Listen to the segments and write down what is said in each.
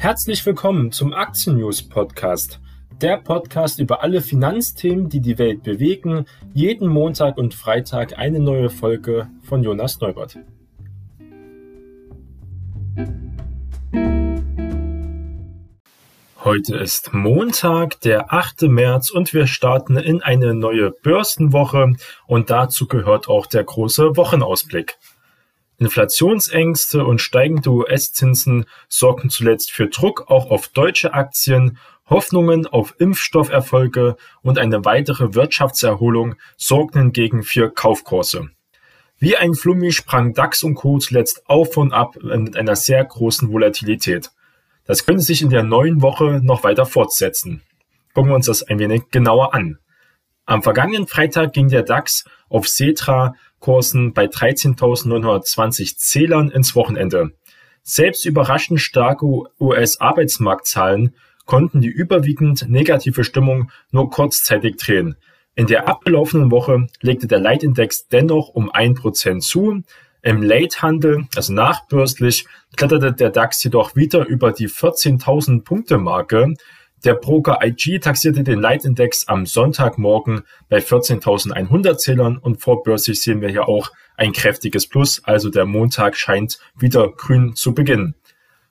Herzlich willkommen zum Aktien News Podcast. Der Podcast über alle Finanzthemen, die die Welt bewegen. Jeden Montag und Freitag eine neue Folge von Jonas Neubert. Heute ist Montag, der 8. März und wir starten in eine neue Börsenwoche und dazu gehört auch der große Wochenausblick. Inflationsängste und steigende US-Zinsen sorgten zuletzt für Druck auch auf deutsche Aktien, Hoffnungen auf Impfstofferfolge und eine weitere Wirtschaftserholung sorgten hingegen für Kaufkurse. Wie ein Flummi sprang DAX und Co. zuletzt auf und ab mit einer sehr großen Volatilität. Das könnte sich in der neuen Woche noch weiter fortsetzen. Gucken wir uns das ein wenig genauer an. Am vergangenen Freitag ging der DAX auf Cetra-Kursen bei 13.920 Zählern ins Wochenende. Selbst überraschend starke US-Arbeitsmarktzahlen konnten die überwiegend negative Stimmung nur kurzzeitig drehen. In der abgelaufenen Woche legte der Leitindex dennoch um ein Prozent zu, im Late-Handel, also nachbörslich, kletterte der DAX jedoch wieder über die 14.000 Punkte Marke. Der Broker IG taxierte den Leitindex am Sonntagmorgen bei 14.100 Zählern und vorbörslich sehen wir hier auch ein kräftiges Plus, also der Montag scheint wieder grün zu beginnen.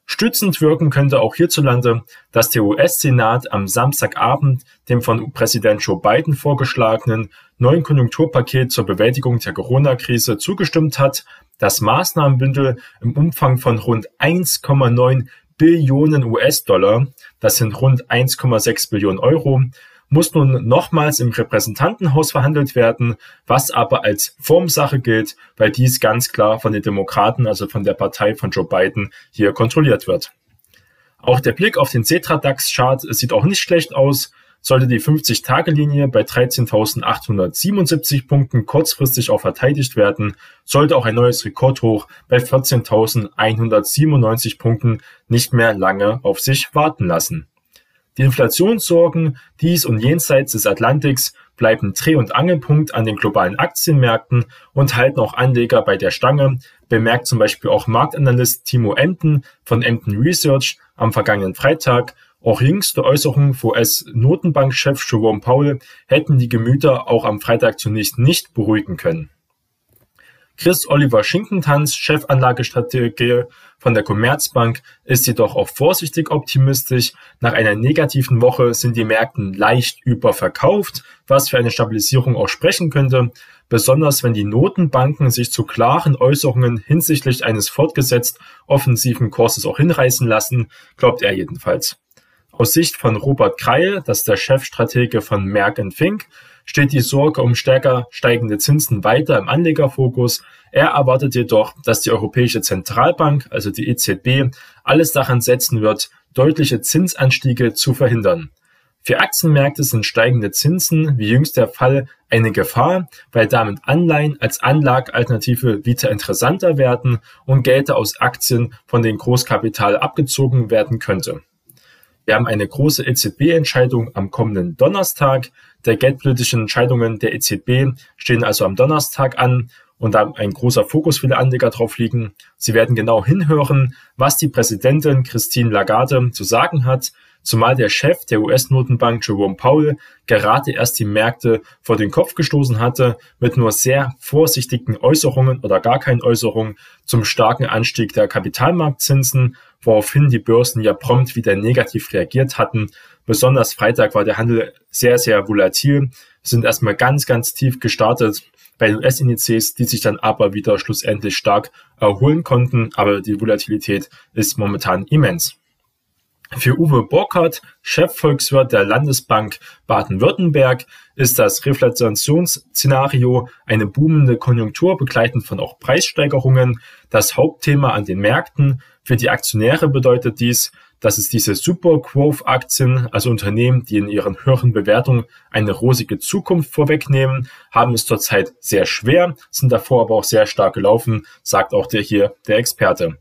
Stützend wirken könnte auch hierzulande, dass der US-Senat am Samstagabend dem von Präsident Joe Biden vorgeschlagenen neuen Konjunkturpaket zur Bewältigung der Corona-Krise zugestimmt hat. Das Maßnahmenbündel im Umfang von rund 1,9 Billionen US-Dollar, das sind rund 1,6 Billionen Euro, muss nun nochmals im Repräsentantenhaus verhandelt werden, was aber als Formsache gilt, weil dies ganz klar von den Demokraten, also von der Partei von Joe Biden, hier kontrolliert wird. Auch der Blick auf den Cetra-DAX-Chart sieht auch nicht schlecht aus. Sollte die 50-Tage-Linie bei 13.877 Punkten kurzfristig auch verteidigt werden, sollte auch ein neues Rekordhoch bei 14.197 Punkten nicht mehr lange auf sich warten lassen. Die Inflationssorgen dies und jenseits des Atlantiks bleiben Dreh- und Angelpunkt an den globalen Aktienmärkten und halten auch Anleger bei der Stange, bemerkt zum Beispiel auch Marktanalyst Timo Emden von Emden Research am vergangenen Freitag. Auch jüngste Äußerungen von US-Notenbankchef Jerome Powell hätten die Gemüter auch am Freitag zunächst nicht beruhigen können. Chris Oliver Schinkentanz, Chefanlagestrategie von der Commerzbank, ist jedoch auch vorsichtig optimistisch. Nach einer negativen Woche sind die Märkten leicht überverkauft, was für eine Stabilisierung auch sprechen könnte, besonders wenn die Notenbanken sich zu klaren Äußerungen hinsichtlich eines fortgesetzt offensiven Kurses auch hinreißen lassen, glaubt er jedenfalls. Aus Sicht von Robert Kreil, das ist der Chefstratege von Merck Fink, steht die Sorge um stärker steigende Zinsen weiter im Anlegerfokus. Er erwartet jedoch, dass die Europäische Zentralbank, also die EZB, alles daran setzen wird, deutliche Zinsanstiege zu verhindern. Für Aktienmärkte sind steigende Zinsen, wie jüngst der Fall, eine Gefahr, weil damit Anleihen als Anlagealternative wieder interessanter werden und Gelder aus Aktien von den Großkapital abgezogen werden könnte. Wir haben eine große EZB-Entscheidung am kommenden Donnerstag. Der geldpolitischen Entscheidungen der EZB stehen also am Donnerstag an und da ein großer Fokus für die Anleger drauf liegen. Sie werden genau hinhören, was die Präsidentin Christine Lagarde zu sagen hat, zumal der Chef der US-Notenbank Jerome Powell gerade erst die Märkte vor den Kopf gestoßen hatte mit nur sehr vorsichtigen Äußerungen oder gar keinen Äußerungen zum starken Anstieg der Kapitalmarktzinsen, woraufhin die Börsen ja prompt wieder negativ reagiert hatten. Besonders Freitag war der Handel sehr, sehr volatil, sind erstmal ganz, ganz tief gestartet bei den US-Indizes, die sich dann aber wieder schlussendlich stark erholen konnten. Aber die Volatilität ist momentan immens. Für Uwe Burkhardt, Chefvolkswirt der Landesbank Baden-Württemberg, ist das Reflationsszenario eine boomende Konjunktur begleitend von auch Preissteigerungen das Hauptthema an den Märkten. Für die Aktionäre bedeutet dies, dass es diese Super Growth Aktien, also Unternehmen, die in ihren höheren Bewertungen eine rosige Zukunft vorwegnehmen, haben es zurzeit sehr schwer, sind davor aber auch sehr stark gelaufen, sagt auch der hier der Experte.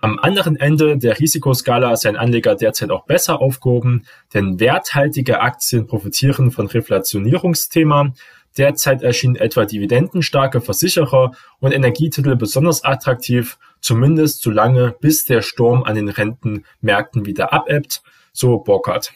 Am anderen Ende der Risikoskala ist ein Anleger derzeit auch besser aufgehoben, denn werthaltige Aktien profitieren von Reflationierungsthema. Derzeit erschienen etwa dividendenstarke Versicherer und Energietitel besonders attraktiv. zumindest so lange, bis der Sturm an den Rentenmärkten wieder abebbt, so Burkhardt.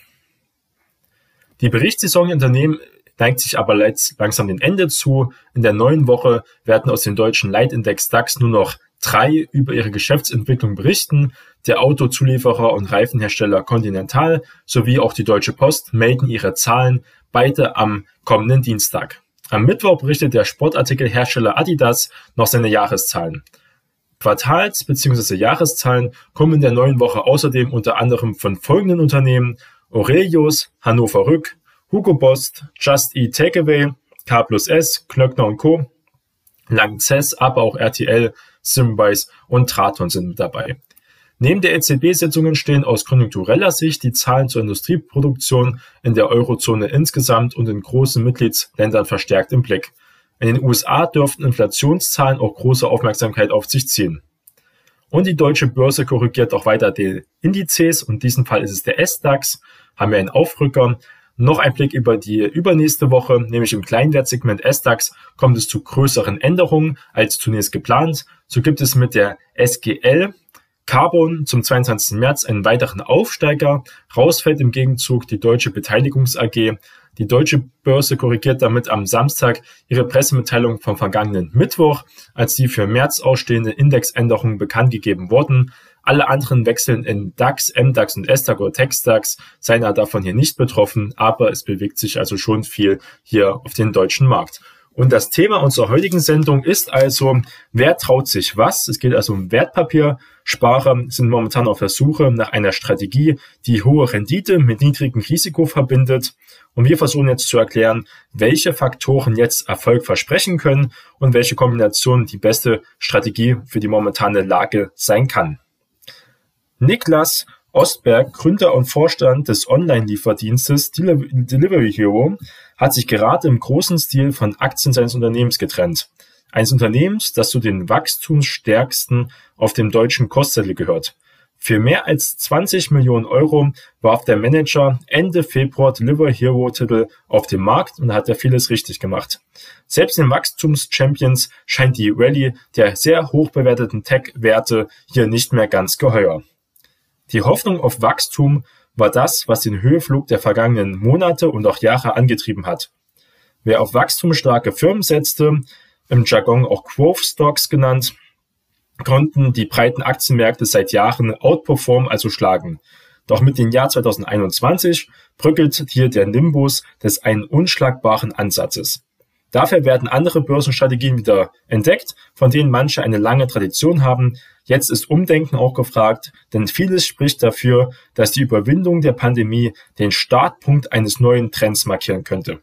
Die Berichtssaison in Unternehmen neigt sich aber langsam dem Ende zu. In der neuen Woche werden aus dem deutschen Leitindex DAX nur noch drei über ihre Geschäftsentwicklung berichten. Der Autozulieferer und Reifenhersteller Continental sowie auch die Deutsche Post melden ihre Zahlen beide am kommenden Dienstag. Am Mittwoch berichtet der Sportartikelhersteller Adidas noch seine Jahreszahlen. Quartals- bzw. Jahreszahlen kommen in der neuen Woche außerdem unter anderem von folgenden Unternehmen Aurelius, Hannover Rück, Hugo Boss, Just Eat Takeaway, K plus S, Klöckner Co., Langzess, aber auch RTL, Symrise und Traton sind mit dabei. Neben der EZB-Sitzungen stehen aus konjunktureller Sicht die Zahlen zur Industrieproduktion in der Eurozone insgesamt und in großen Mitgliedsländern verstärkt im Blick. In den USA dürften Inflationszahlen auch große Aufmerksamkeit auf sich ziehen. Und die deutsche Börse korrigiert auch weiter die Indizes und in diesem Fall ist es der S-DAX, haben wir einen Aufrücker. Noch ein Blick über die übernächste Woche, nämlich im Kleinwertsegment S-DAX kommt es zu größeren Änderungen als zunächst geplant. So gibt es mit der SGL Carbon zum 22. März einen weiteren Aufsteiger. Rausfällt im Gegenzug die Deutsche Beteiligungs AG. Die deutsche Börse korrigiert damit am Samstag ihre Pressemitteilung vom vergangenen Mittwoch, als die für März ausstehende Indexänderungen bekannt gegeben wurden. Alle anderen wechseln in DAX, MDAX und SDAX oder TechDAX, seien davon hier nicht betroffen, aber es bewegt sich also schon viel hier auf den deutschen Markt. Und das Thema unserer heutigen Sendung ist also, wer traut sich was? Es geht also um Wertpapiersparer, sind momentan auf der Suche nach einer Strategie, die hohe Rendite mit niedrigem Risiko verbindet. Und wir versuchen jetzt zu erklären, welche Faktoren jetzt Erfolg versprechen können und welche Kombination die beste Strategie für die momentane Lage sein kann. Niklas Ostberg, Gründer und Vorstand des Online-Lieferdienstes Delivery Hero, hat sich gerade im großen Stil von Aktien seines Unternehmens getrennt. Eines Unternehmens, das zu den wachstumsstärksten auf dem deutschen Kostzettel gehört. Für mehr als 20 Millionen Euro warf der Manager Ende Februar Deliver Hero Titel auf den Markt und hat er vieles richtig gemacht. Selbst den Wachstumschampions scheint die Rallye der sehr hoch bewerteten Tech-Werte hier nicht mehr ganz geheuer. Die Hoffnung auf Wachstum war das, was den Höheflug der vergangenen Monate und auch Jahre angetrieben hat. Wer auf wachstumsstarke Firmen setzte, im Jargon auch Growth Stocks genannt, konnten die breiten Aktienmärkte seit Jahren outperform, also schlagen. Doch mit dem Jahr 2021 bröckelt hier der Nimbus des einen unschlagbaren Ansatzes. Dafür werden andere Börsenstrategien wieder entdeckt, von denen manche eine lange Tradition haben. Jetzt ist Umdenken auch gefragt, denn vieles spricht dafür, dass die Überwindung der Pandemie den Startpunkt eines neuen Trends markieren könnte.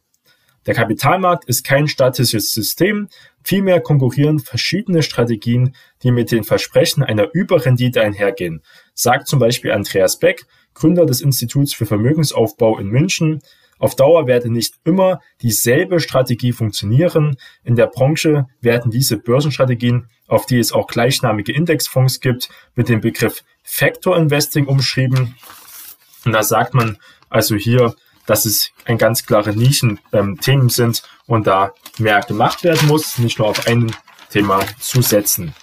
Der Kapitalmarkt ist kein statisches System, vielmehr konkurrieren verschiedene Strategien, die mit den Versprechen einer Überrendite einhergehen, sagt zum Beispiel Andreas Beck, Gründer des Instituts für Vermögensaufbau in München, auf Dauer werde nicht immer dieselbe Strategie funktionieren. In der Branche werden diese Börsenstrategien, auf die es auch gleichnamige Indexfonds gibt, mit dem Begriff Factor Investing umschrieben. Und da sagt man also hier, dass es ein ganz klare Nischen-Themen ähm, sind und da mehr gemacht werden muss, nicht nur auf ein Thema zu setzen.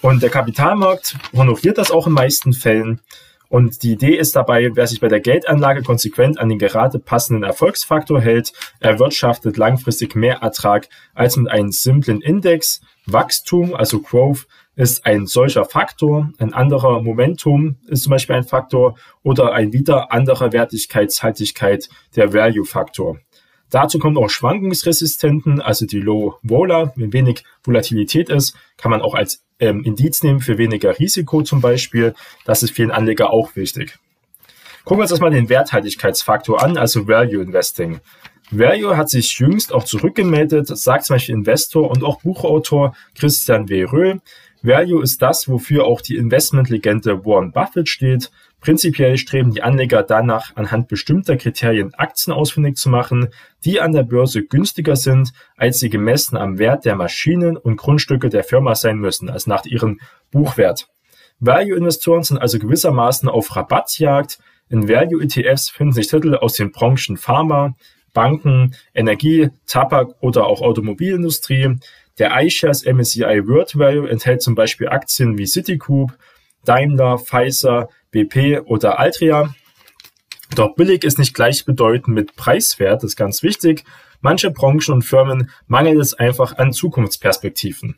Und der Kapitalmarkt honoriert das auch in meisten Fällen. Und die Idee ist dabei, wer sich bei der Geldanlage konsequent an den gerade passenden Erfolgsfaktor hält, erwirtschaftet langfristig mehr Ertrag als mit einem simplen Index. Wachstum, also Growth, ist ein solcher Faktor. Ein anderer Momentum ist zum Beispiel ein Faktor oder ein wieder anderer Wertigkeitshaltigkeit der Value-Faktor. Dazu kommt auch Schwankungsresistenten, also die Low Vola. Wenn wenig Volatilität ist, kann man auch als ähm, Indiz nehmen für weniger Risiko zum Beispiel. Das ist vielen Anleger auch wichtig. Gucken wir uns erstmal den Werthaltigkeitsfaktor an, also Value Investing. Value hat sich jüngst auch zurückgemeldet, sagt zum Beispiel Investor und auch Buchautor Christian W. Röhl. Value ist das, wofür auch die Investmentlegende Warren Buffett steht. Prinzipiell streben die Anleger danach, anhand bestimmter Kriterien Aktien ausfindig zu machen, die an der Börse günstiger sind, als sie gemessen am Wert der Maschinen und Grundstücke der Firma sein müssen, als nach ihrem Buchwert. Value-Investoren sind also gewissermaßen auf Rabattjagd. In Value-ETFs finden sich Titel aus den Branchen Pharma, Banken, Energie, Tabak oder auch Automobilindustrie. Der iShares MSCI World Value enthält zum Beispiel Aktien wie Citigroup, Daimler, Pfizer, BP oder Altria. Doch billig ist nicht gleichbedeutend mit preiswert, das ist ganz wichtig. Manche Branchen und Firmen mangelt es einfach an Zukunftsperspektiven.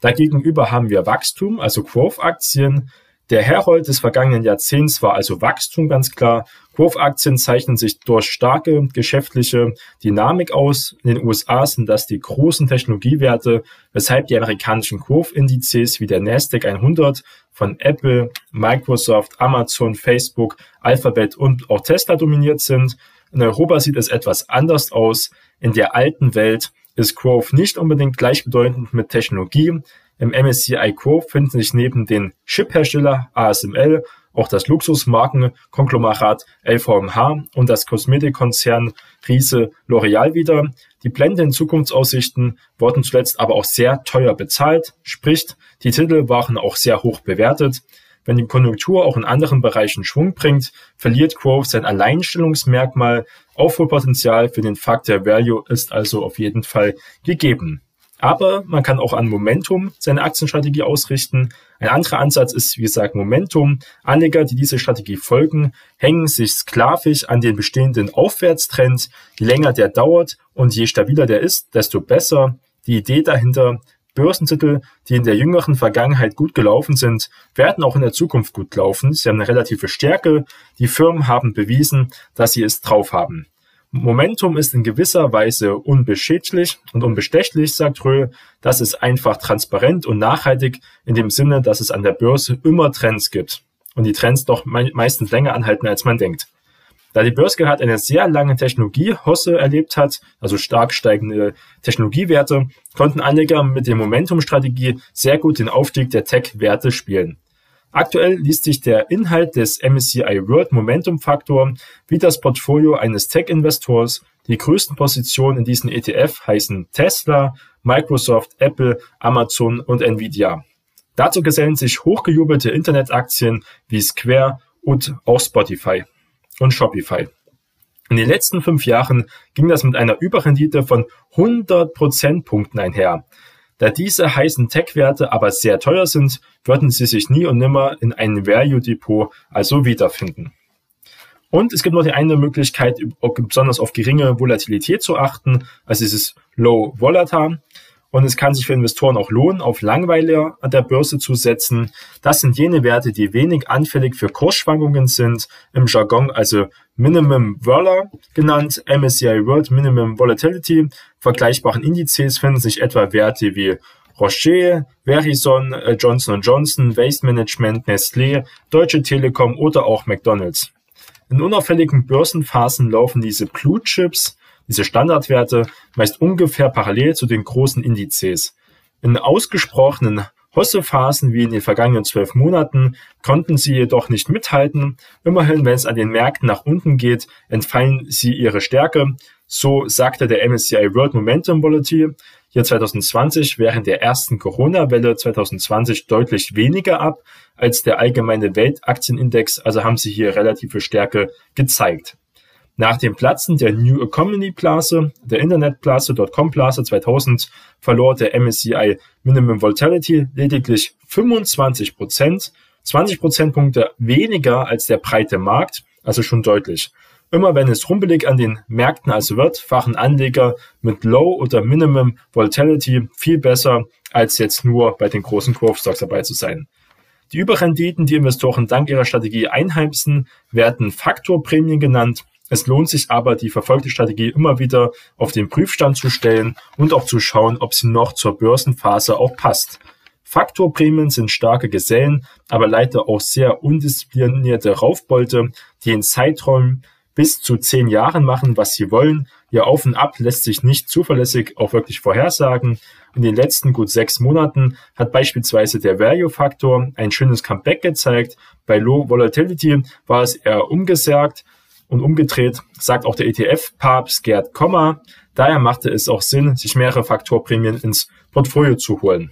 Dagegenüber haben wir Wachstum, also Growth-Aktien, der Herold des vergangenen Jahrzehnts war also Wachstum ganz klar. Growth-Aktien zeichnen sich durch starke geschäftliche Dynamik aus. In den USA sind das die großen Technologiewerte, weshalb die amerikanischen Growth-Indizes wie der Nasdaq 100 von Apple, Microsoft, Amazon, Facebook, Alphabet und auch Tesla dominiert sind. In Europa sieht es etwas anders aus. In der alten Welt ist Growth nicht unbedingt gleichbedeutend mit Technologie. Im MSCI Growth finden sich neben den Chip-Hersteller ASML auch das Luxusmarkenkonglomerat LVMH und das Kosmetikkonzern Riese L'Oreal wieder. Die blendenden Zukunftsaussichten wurden zuletzt aber auch sehr teuer bezahlt, sprich, die Titel waren auch sehr hoch bewertet. Wenn die Konjunktur auch in anderen Bereichen Schwung bringt, verliert Growth sein Alleinstellungsmerkmal. Aufholpotenzial für den Faktor Value ist also auf jeden Fall gegeben. Aber man kann auch an Momentum seine Aktienstrategie ausrichten. Ein anderer Ansatz ist, wie gesagt, Momentum. Anleger, die diese Strategie folgen, hängen sich sklavisch an den bestehenden Aufwärtstrend. Je länger der dauert und je stabiler der ist, desto besser. Die Idee dahinter, Börsentitel, die in der jüngeren Vergangenheit gut gelaufen sind, werden auch in der Zukunft gut laufen. Sie haben eine relative Stärke. Die Firmen haben bewiesen, dass sie es drauf haben. Momentum ist in gewisser Weise unbeschädlich und unbestechlich, sagt Röhl. Das ist einfach transparent und nachhaltig in dem Sinne, dass es an der Börse immer Trends gibt und die Trends doch meistens länger anhalten, als man denkt. Da die Börse gerade eine sehr lange Technologiehosse erlebt hat, also stark steigende Technologiewerte, konnten Anleger mit der Momentum-Strategie sehr gut den Aufstieg der Tech-Werte spielen. Aktuell liest sich der Inhalt des MSCI World Momentum Faktor wie das Portfolio eines Tech-Investors. Die größten Positionen in diesem ETF heißen Tesla, Microsoft, Apple, Amazon und Nvidia. Dazu gesellen sich hochgejubelte Internetaktien wie Square und auch Spotify und Shopify. In den letzten fünf Jahren ging das mit einer Überrendite von 100 Prozentpunkten einher. Da diese heißen Tech-Werte aber sehr teuer sind, würden sie sich nie und nimmer in einem Value-Depot also wiederfinden. Und es gibt noch die eine Möglichkeit, besonders auf geringe Volatilität zu achten, also dieses Low Volatile. Und es kann sich für Investoren auch lohnen, auf Langweiler an der Börse zu setzen. Das sind jene Werte, die wenig anfällig für Kursschwankungen sind, im Jargon also Minimum Vola genannt, MSCI World Minimum Volatility. Vergleichbaren Indizes finden sich etwa Werte wie Rocher, Verizon, äh, Johnson Johnson, Waste Management, Nestlé, Deutsche Telekom oder auch McDonald's. In unauffälligen Börsenphasen laufen diese Blue Chips diese Standardwerte meist ungefähr parallel zu den großen Indizes. In ausgesprochenen Hossephasen wie in den vergangenen zwölf Monaten konnten sie jedoch nicht mithalten. Immerhin, wenn es an den Märkten nach unten geht, entfallen sie ihre Stärke. So sagte der MSCI World Momentum Volatility hier 2020 während der ersten Corona-Welle 2020 deutlich weniger ab als der allgemeine Weltaktienindex, also haben sie hier relative Stärke gezeigt. Nach dem Platzen der New Economy Blase, der Internetblase, Dotcom Blase 2000 verlor der MSCI Minimum Volatility lediglich 25 Prozent, 20 Prozentpunkte weniger als der breite Markt, also schon deutlich. Immer wenn es rumpelig an den Märkten also wird, fahren Anleger mit Low oder Minimum Volatility viel besser, als jetzt nur bei den großen Growth Stocks dabei zu sein. Die Überrenditen, die Investoren dank ihrer Strategie einheimsen, werden Faktorprämien genannt. Es lohnt sich aber, die verfolgte Strategie immer wieder auf den Prüfstand zu stellen und auch zu schauen, ob sie noch zur Börsenphase auch passt. Faktorprämien sind starke Gesellen, aber leider auch sehr undisziplinierte Raufbolte, die in Zeiträumen bis zu zehn Jahren machen, was sie wollen. Ihr Auf und Ab lässt sich nicht zuverlässig auch wirklich vorhersagen. In den letzten gut sechs Monaten hat beispielsweise der Value-Faktor ein schönes Comeback gezeigt. Bei Low Volatility war es eher umgesagt. Und umgedreht sagt auch der ETF-Papst Gerd Kommer, daher machte es auch Sinn, sich mehrere Faktorprämien ins Portfolio zu holen.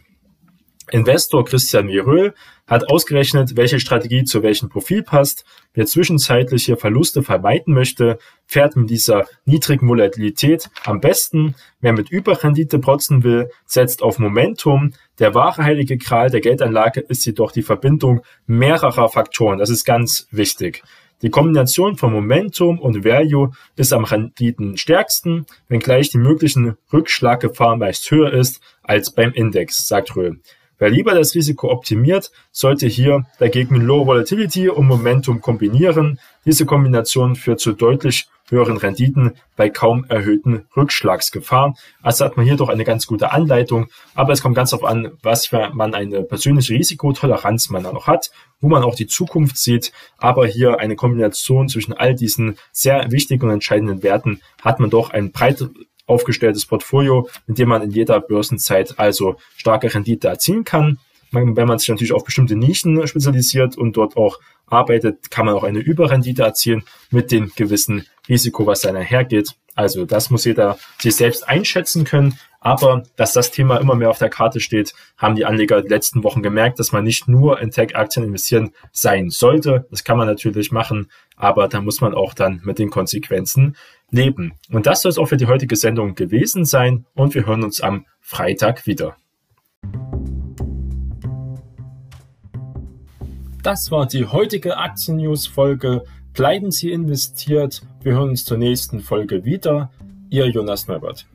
Investor Christian Miröhl hat ausgerechnet, welche Strategie zu welchem Profil passt. Wer zwischenzeitliche Verluste vermeiden möchte, fährt mit dieser niedrigen Volatilität am besten. Wer mit Überrendite protzen will, setzt auf Momentum. Der wahre heilige Gral der Geldanlage ist jedoch die Verbindung mehrerer Faktoren. Das ist ganz wichtig. Die Kombination von Momentum und Value ist am Renditen stärksten, wenngleich die möglichen Rückschlaggefahr meist höher ist als beim Index, sagt Röhl. Wer lieber das Risiko optimiert, sollte hier dagegen Low Volatility und Momentum kombinieren. Diese Kombination führt zu deutlich höheren Renditen bei kaum erhöhten Rückschlagsgefahr. Also hat man hier doch eine ganz gute Anleitung, aber es kommt ganz darauf an, was für man eine persönliche Risikotoleranz man da noch hat, wo man auch die Zukunft sieht. Aber hier eine Kombination zwischen all diesen sehr wichtigen und entscheidenden Werten hat man doch ein breit aufgestelltes Portfolio, mit dem man in jeder Börsenzeit also starke Rendite erzielen kann. Wenn man sich natürlich auf bestimmte Nischen spezialisiert und dort auch arbeitet, kann man auch eine Überrendite erzielen mit dem gewissen Risiko, was dann einhergeht. Also das muss jeder sich selbst einschätzen können. Aber dass das Thema immer mehr auf der Karte steht, haben die Anleger die letzten Wochen gemerkt, dass man nicht nur in Tech-Aktien investieren sein sollte. Das kann man natürlich machen, aber da muss man auch dann mit den Konsequenzen leben. Und das soll es auch für die heutige Sendung gewesen sein und wir hören uns am Freitag wieder. Das war die heutige Aktien-News-Folge. Bleiben Sie investiert. Wir hören uns zur nächsten Folge wieder. Ihr Jonas Neubert.